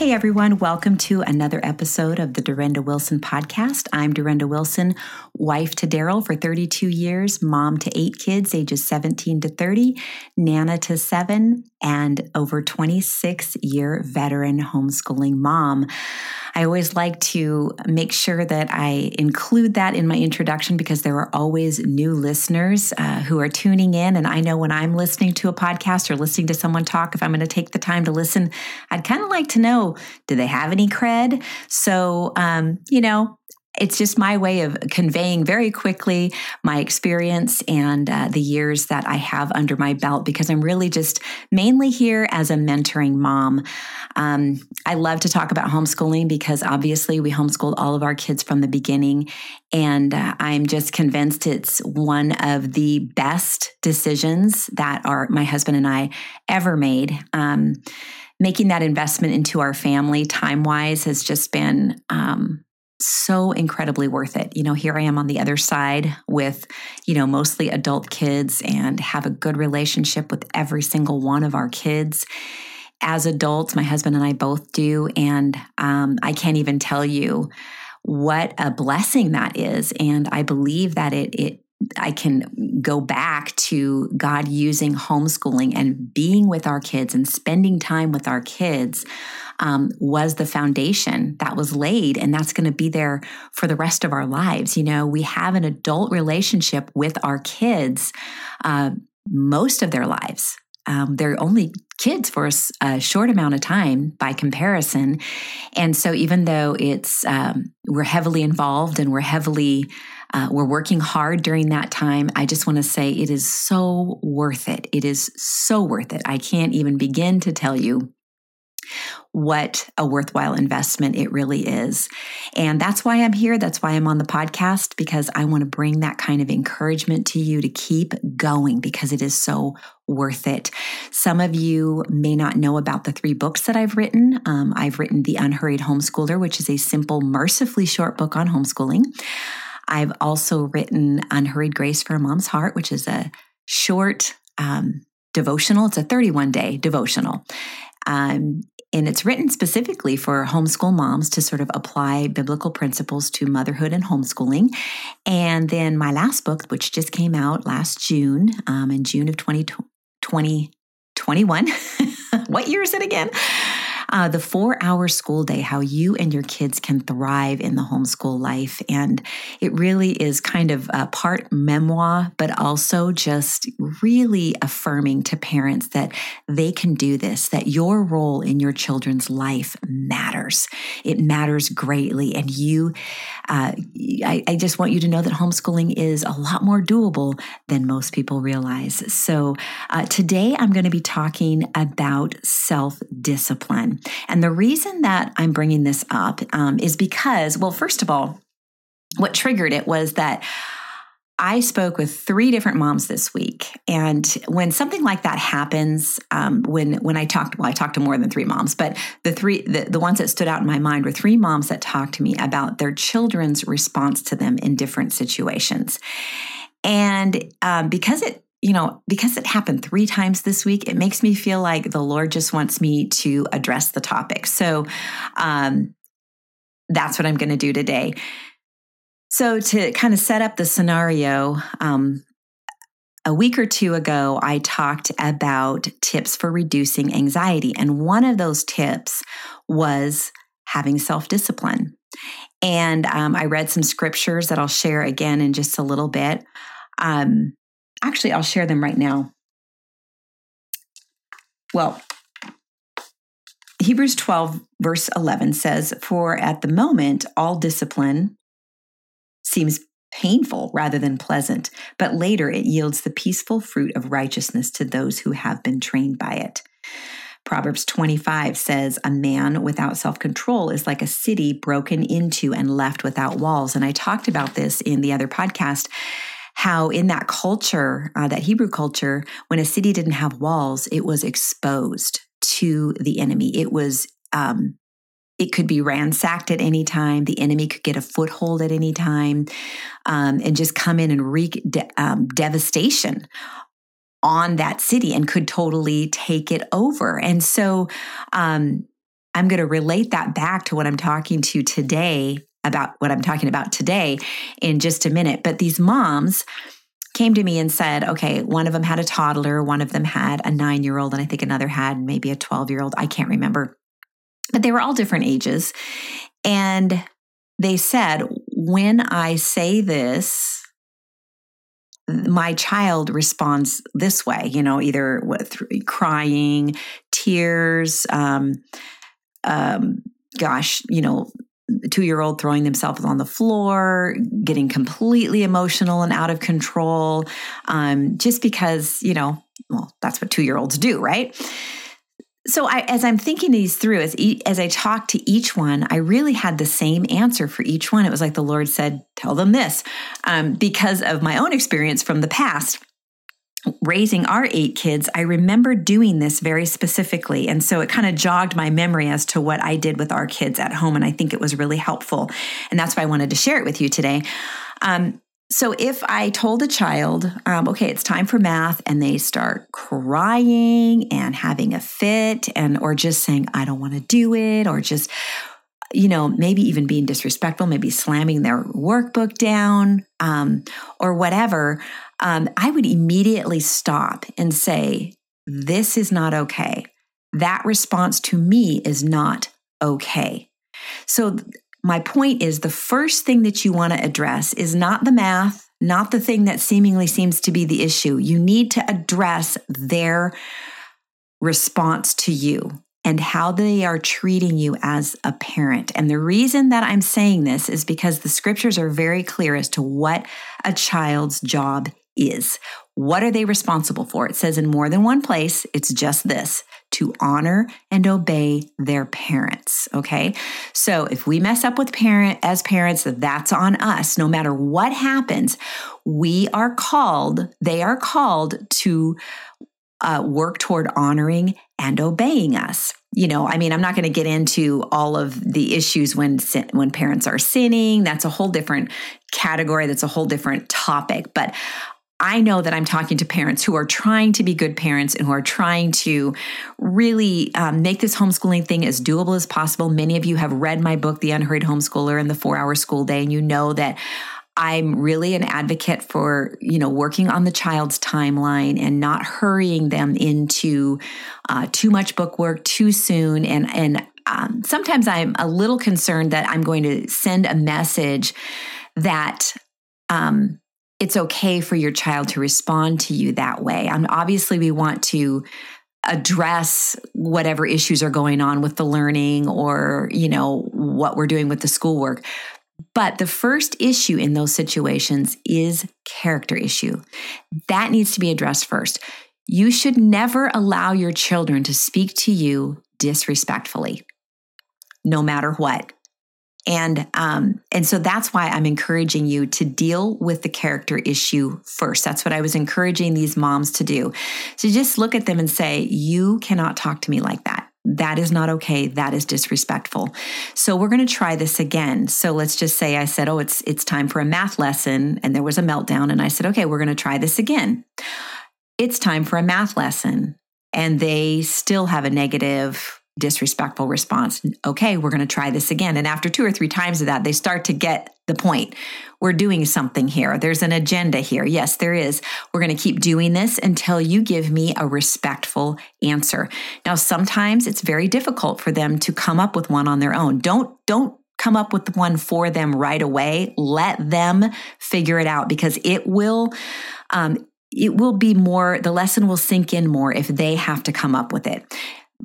Hey everyone, welcome to another episode of the Durenda Wilson podcast. I'm Durenda Wilson, wife to Daryl for 32 years, mom to eight kids, ages 17 to 30, Nana to seven, and over 26 year veteran homeschooling mom. I always like to make sure that I include that in my introduction because there are always new listeners uh, who are tuning in. And I know when I'm listening to a podcast or listening to someone talk, if I'm going to take the time to listen, I'd kind of like to know do they have any cred? So, um, you know, it's just my way of conveying very quickly my experience and uh, the years that I have under my belt because I'm really just mainly here as a mentoring mom. Um, I love to talk about homeschooling because obviously we homeschooled all of our kids from the beginning. And uh, I'm just convinced it's one of the best decisions that our, my husband and I ever made. Um, making that investment into our family time wise has just been um, so incredibly worth it. You know, here I am on the other side with, you know, mostly adult kids and have a good relationship with every single one of our kids. As adults, my husband and I both do. And um, I can't even tell you what a blessing that is. And I believe that it, it I can go back to God using homeschooling and being with our kids and spending time with our kids um, was the foundation that was laid, and that's going to be there for the rest of our lives. You know, we have an adult relationship with our kids uh, most of their lives. Um, they're only kids for a, short amount of time by comparison, and so even though it's um, we're heavily involved and we're heavily uh, we're working hard during that time. I just want to say it is so worth it. It is so worth it. I can't even begin to tell you what a worthwhile investment it really is. And that's why I'm here. That's why I'm on the podcast, because I want to bring that kind of encouragement to you to keep going because it is so worth it. Some of you may not know about the three books that I've written. Um, I've written The Unhurried Homeschooler, which is a simple, mercifully short book on homeschooling. I've also written Unhurried Grace for a Mom's Heart, which is a short um, devotional. It's a 31 day devotional. Um, and it's written specifically for homeschool moms to sort of apply biblical principles to motherhood and homeschooling. And then my last book, which just came out last June, um, in June of 2020, 2021. what year is it again? Uh, the four hour school day, how you and your kids can thrive in the homeschool life. And it really is kind of a part memoir, but also just really affirming to parents that they can do this, that your role in your children's life matters. It matters greatly. And you, uh, I, I just want you to know that homeschooling is a lot more doable than most people realize. So uh, today I'm going to be talking about self discipline. And the reason that I'm bringing this up um, is because, well, first of all, what triggered it was that I spoke with three different moms this week, and when something like that happens, um, when when I talked, well, I talked to more than three moms, but the three the, the ones that stood out in my mind were three moms that talked to me about their children's response to them in different situations, and um, because it you know, because it happened three times this week, it makes me feel like the Lord just wants me to address the topic. So um, that's what I'm going to do today. So, to kind of set up the scenario, um, a week or two ago, I talked about tips for reducing anxiety. And one of those tips was having self discipline. And um, I read some scriptures that I'll share again in just a little bit. Um, Actually, I'll share them right now. Well, Hebrews 12, verse 11 says, For at the moment, all discipline seems painful rather than pleasant, but later it yields the peaceful fruit of righteousness to those who have been trained by it. Proverbs 25 says, A man without self control is like a city broken into and left without walls. And I talked about this in the other podcast how in that culture, uh, that Hebrew culture, when a city didn't have walls, it was exposed to the enemy. It was, um, it could be ransacked at any time. The enemy could get a foothold at any time um, and just come in and wreak de- um, devastation on that city and could totally take it over. And so, um, I'm going to relate that back to what I'm talking to today about what I'm talking about today in just a minute. But these moms came to me and said, okay, one of them had a toddler, one of them had a nine year old, and I think another had maybe a 12 year old. I can't remember. But they were all different ages. And they said, when I say this, my child responds this way, you know, either with crying, tears, um, um, gosh, you know, two year old throwing themselves on the floor, getting completely emotional and out of control, um, just because, you know, well, that's what two year olds do, right? So I, as I'm thinking these through, as as I talked to each one, I really had the same answer for each one. It was like the Lord said, "Tell them this," um, because of my own experience from the past raising our eight kids, I remember doing this very specifically. And so it kind of jogged my memory as to what I did with our kids at home. And I think it was really helpful. And that's why I wanted to share it with you today. Um, so if I told a child, um, okay, it's time for math, and they start crying and having a fit, and or just saying, I don't want to do it, or just you know, maybe even being disrespectful, maybe slamming their workbook down um, or whatever, um, I would immediately stop and say, This is not okay. That response to me is not okay. So, my point is the first thing that you want to address is not the math, not the thing that seemingly seems to be the issue. You need to address their response to you and how they are treating you as a parent. And the reason that I'm saying this is because the scriptures are very clear as to what a child's job is. What are they responsible for? It says in more than one place, it's just this to honor and obey their parents. Okay. So if we mess up with parent as parents, that's on us. No matter what happens, we are called, they are called to uh, work toward honoring and obeying us. You know, I mean, I'm not going to get into all of the issues when when parents are sinning. That's a whole different category. That's a whole different topic. But I know that I'm talking to parents who are trying to be good parents and who are trying to really um, make this homeschooling thing as doable as possible. Many of you have read my book, The Unhurried Homeschooler and the Four Hour School Day, and you know that I'm really an advocate for, you know, working on the child's timeline and not hurrying them into uh, too much book work too soon. And and um, sometimes I'm a little concerned that I'm going to send a message that um, it's okay for your child to respond to you that way. And obviously, we want to address whatever issues are going on with the learning or you know what we're doing with the schoolwork but the first issue in those situations is character issue. That needs to be addressed first. You should never allow your children to speak to you disrespectfully, no matter what. And um, and so that's why I'm encouraging you to deal with the character issue first. That's what I was encouraging these moms to do. So just look at them and say, "You cannot talk to me like that." That is not okay. That is disrespectful. So we're going to try this again. So let's just say I said, "Oh, it's it's time for a math lesson," and there was a meltdown and I said, "Okay, we're going to try this again." It's time for a math lesson and they still have a negative disrespectful response. Okay, we're going to try this again. And after two or three times of that, they start to get the point. We're doing something here. There's an agenda here. Yes, there is. We're going to keep doing this until you give me a respectful answer. Now, sometimes it's very difficult for them to come up with one on their own. Don't, don't come up with one for them right away. Let them figure it out because it will, um, it will be more, the lesson will sink in more if they have to come up with it.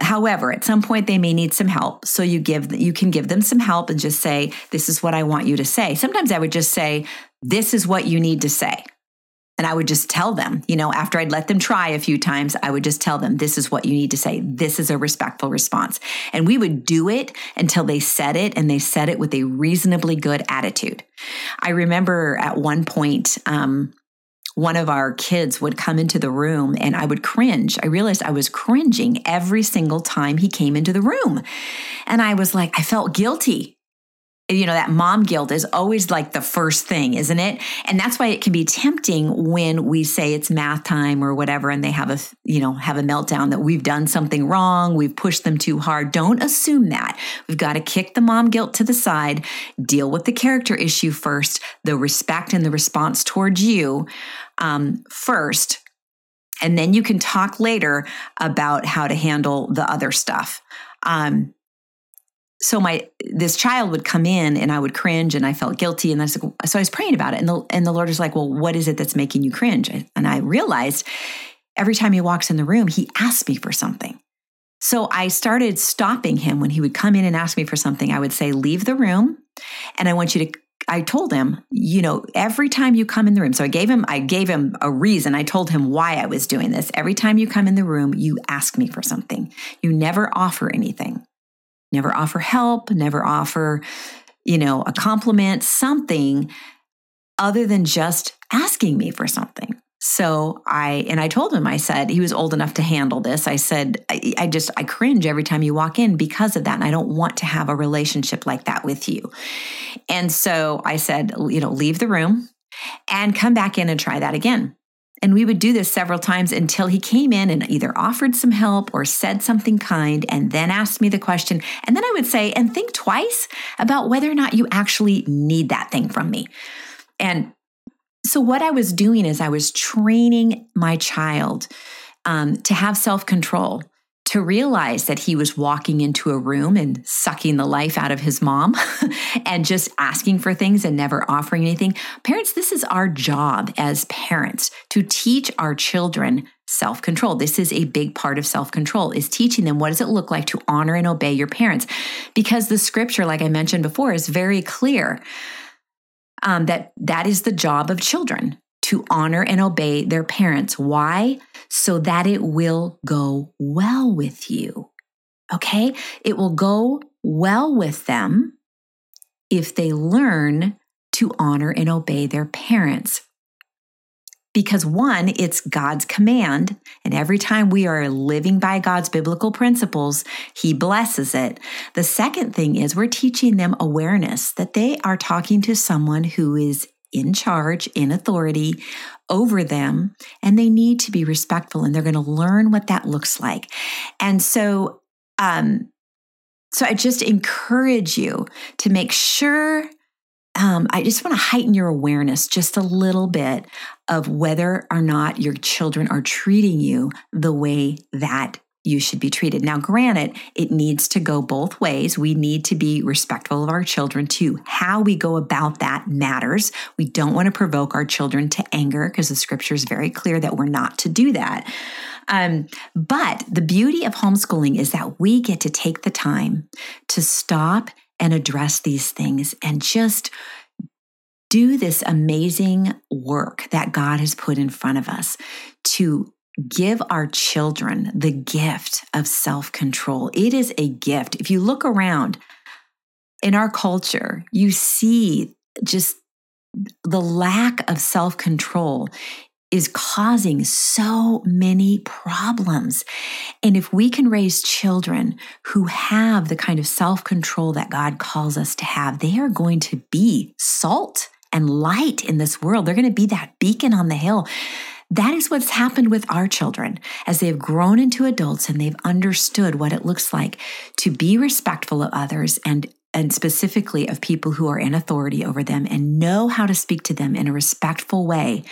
However, at some point they may need some help. So you give you can give them some help and just say, "This is what I want you to say." Sometimes I would just say, "This is what you need to say." And I would just tell them, you know, after I'd let them try a few times, I would just tell them, this is what you need to say. This is a respectful response. And we would do it until they said it and they said it with a reasonably good attitude. I remember at one point, um, one of our kids would come into the room and I would cringe. I realized I was cringing every single time he came into the room. And I was like, I felt guilty. You know, that mom guilt is always like the first thing, isn't it? And that's why it can be tempting when we say it's math time or whatever and they have a, you know, have a meltdown that we've done something wrong, we've pushed them too hard. Don't assume that. We've got to kick the mom guilt to the side, deal with the character issue first, the respect and the response towards you um, first. And then you can talk later about how to handle the other stuff. Um, so my this child would come in and I would cringe and I felt guilty and I was like, so I was praying about it and the and the Lord was like, well, what is it that's making you cringe? And I realized every time he walks in the room, he asks me for something. So I started stopping him when he would come in and ask me for something. I would say, leave the room and I want you to I told him, you know, every time you come in the room. So I gave him I gave him a reason. I told him why I was doing this. Every time you come in the room, you ask me for something. You never offer anything never offer help, never offer, you know, a compliment, something other than just asking me for something. So I, and I told him, I said, he was old enough to handle this. I said, I, I, just, I cringe every time you walk in because of that. And I don't want to have a relationship like that with you. And so I said, you know, leave the room and come back in and try that again. And we would do this several times until he came in and either offered some help or said something kind and then asked me the question. And then I would say, and think twice about whether or not you actually need that thing from me. And so, what I was doing is I was training my child um, to have self control to realize that he was walking into a room and sucking the life out of his mom and just asking for things and never offering anything. Parents, this is our job as parents to teach our children self-control. This is a big part of self-control is teaching them what does it look like to honor and obey your parents because the scripture like I mentioned before is very clear um, that that is the job of children to honor and obey their parents. Why? So that it will go well with you. Okay? It will go well with them if they learn to honor and obey their parents. Because one, it's God's command. And every time we are living by God's biblical principles, He blesses it. The second thing is we're teaching them awareness that they are talking to someone who is in charge, in authority over them, and they need to be respectful and they're going to learn what that looks like. And so, um, so I just encourage you to make sure. Um, I just want to heighten your awareness just a little bit of whether or not your children are treating you the way that you should be treated. Now, granted, it needs to go both ways. We need to be respectful of our children too. How we go about that matters. We don't want to provoke our children to anger because the scripture is very clear that we're not to do that. Um, but the beauty of homeschooling is that we get to take the time to stop and address these things and just do this amazing work that God has put in front of us to give our children the gift of self control. It is a gift. If you look around in our culture, you see just the lack of self control is causing so many problems. And if we can raise children who have the kind of self control that God calls us to have, they are going to be salt and light in this world. They're going to be that beacon on the hill that is what's happened with our children as they've grown into adults and they've understood what it looks like to be respectful of others and and specifically of people who are in authority over them and know how to speak to them in a respectful way.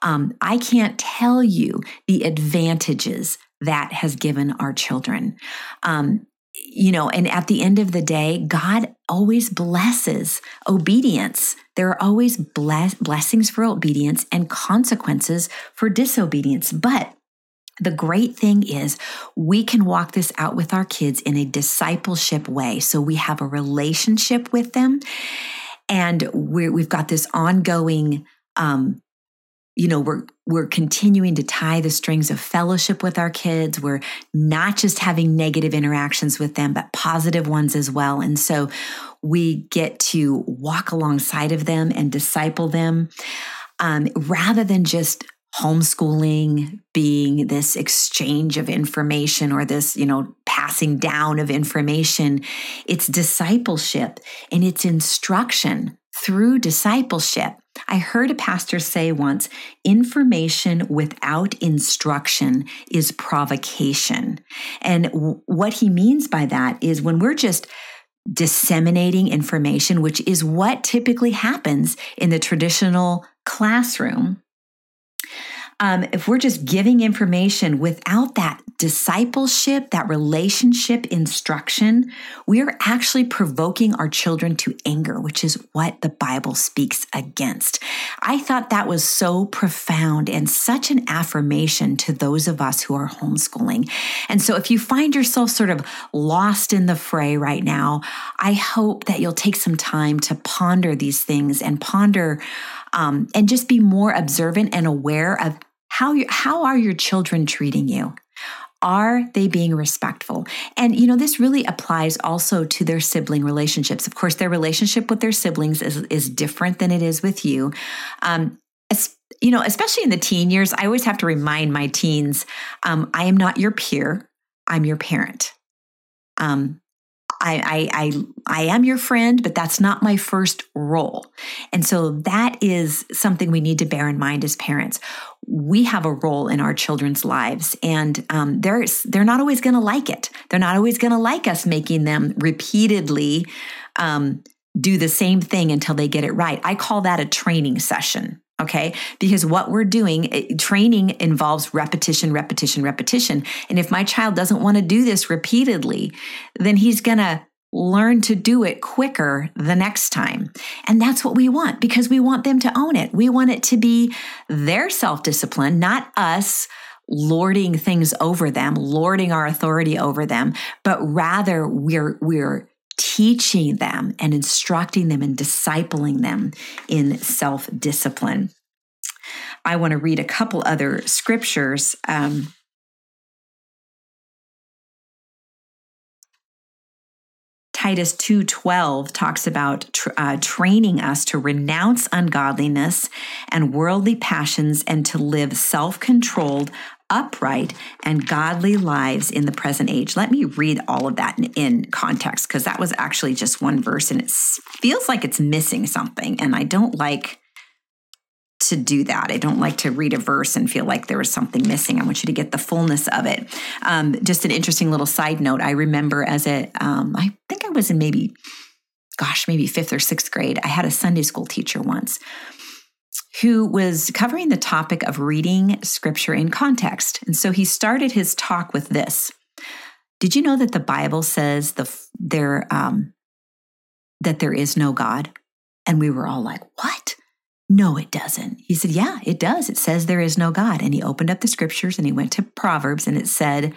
Um, I can't tell you the advantages that has given our children. Um, you know, and at the end of the day, God always blesses obedience. There are always bless- blessings for obedience and consequences for disobedience. But the great thing is, we can walk this out with our kids in a discipleship way. So we have a relationship with them, and we have got this ongoing um, you know we're we're continuing to tie the strings of fellowship with our kids. We're not just having negative interactions with them but positive ones as well. And so we get to walk alongside of them and disciple them um, rather than just homeschooling being this exchange of information or this you know passing down of information. It's discipleship and it's instruction through discipleship. I heard a pastor say once information without instruction is provocation. And w- what he means by that is when we're just disseminating information, which is what typically happens in the traditional classroom, um, if we're just giving information without that discipleship, that relationship instruction, we are actually provoking our children to anger, which is what the Bible speaks against. I thought that was so profound and such an affirmation to those of us who are homeschooling. And so if you find yourself sort of lost in the fray right now, I hope that you'll take some time to ponder these things and ponder um, and just be more observant and aware of how you, how are your children treating you? Are they being respectful? And you know this really applies also to their sibling relationships. Of course their relationship with their siblings is, is different than it is with you. Um, you know especially in the teen years i always have to remind my teens um, i am not your peer. I'm your parent. Um, I, I, I, I am your friend, but that's not my first role. And so that is something we need to bear in mind as parents. We have a role in our children's lives, and um, they're they're not always going to like it. They're not always going to like us making them repeatedly um, do the same thing until they get it right. I call that a training session. Okay. Because what we're doing, eh, training involves repetition, repetition, repetition. And if my child doesn't want to do this repeatedly, then he's going to learn to do it quicker the next time. And that's what we want because we want them to own it. We want it to be their self discipline, not us lording things over them, lording our authority over them, but rather we're, we're, teaching them and instructing them and discipling them in self discipline. I want to read a couple other scriptures. Um, Titus 2:12 talks about uh, training us to renounce ungodliness and worldly passions and to live self-controlled, upright, and godly lives in the present age. Let me read all of that in, in context because that was actually just one verse and it feels like it's missing something. And I don't like to do that. I don't like to read a verse and feel like there was something missing. I want you to get the fullness of it. Um, just an interesting little side note. I remember as a, um, I think I was in maybe, gosh, maybe fifth or sixth grade. I had a Sunday school teacher once who was covering the topic of reading scripture in context. And so he started his talk with this. Did you know that the Bible says the there um, that there is no God? And we were all like, "What?" No, it doesn't. He said, Yeah, it does. It says there is no God. And he opened up the scriptures and he went to Proverbs and it said,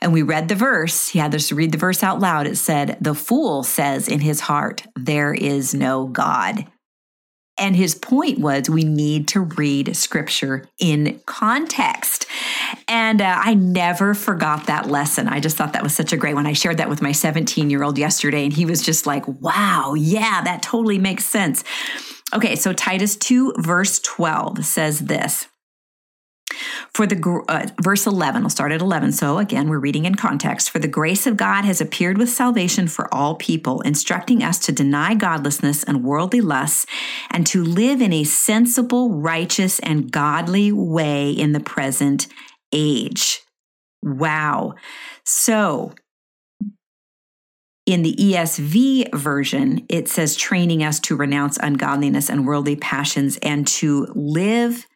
and we read the verse. He had us read the verse out loud. It said, The fool says in his heart, There is no God. And his point was we need to read scripture in context. And uh, I never forgot that lesson. I just thought that was such a great one. I shared that with my 17 year old yesterday, and he was just like, wow, yeah, that totally makes sense. Okay, so Titus 2, verse 12 says this. For the uh, verse 11, I'll start at 11. So again, we're reading in context. For the grace of God has appeared with salvation for all people, instructing us to deny godlessness and worldly lusts and to live in a sensible, righteous, and godly way in the present age. Wow. So in the ESV version, it says training us to renounce ungodliness and worldly passions and to live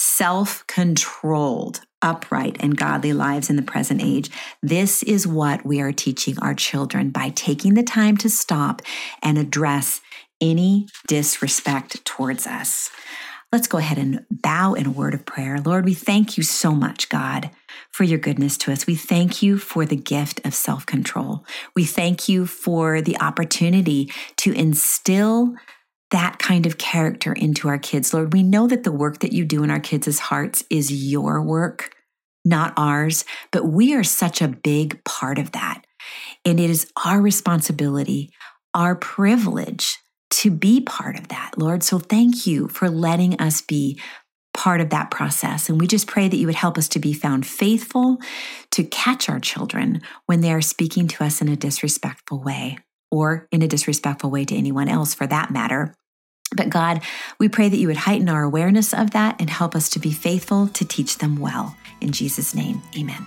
self controlled, upright, and godly lives in the present age. This is what we are teaching our children by taking the time to stop and address any disrespect towards us. Let's go ahead and bow in a word of prayer. Lord, we thank you so much, God, for your goodness to us. We thank you for the gift of self control. We thank you for the opportunity to instill that kind of character into our kids. Lord, we know that the work that you do in our kids' hearts is your work, not ours, but we are such a big part of that. And it is our responsibility, our privilege to be part of that, Lord. So thank you for letting us be part of that process. And we just pray that you would help us to be found faithful, to catch our children when they are speaking to us in a disrespectful way or in a disrespectful way to anyone else for that matter. But God, we pray that you would heighten our awareness of that and help us to be faithful to teach them well. In Jesus' name, amen.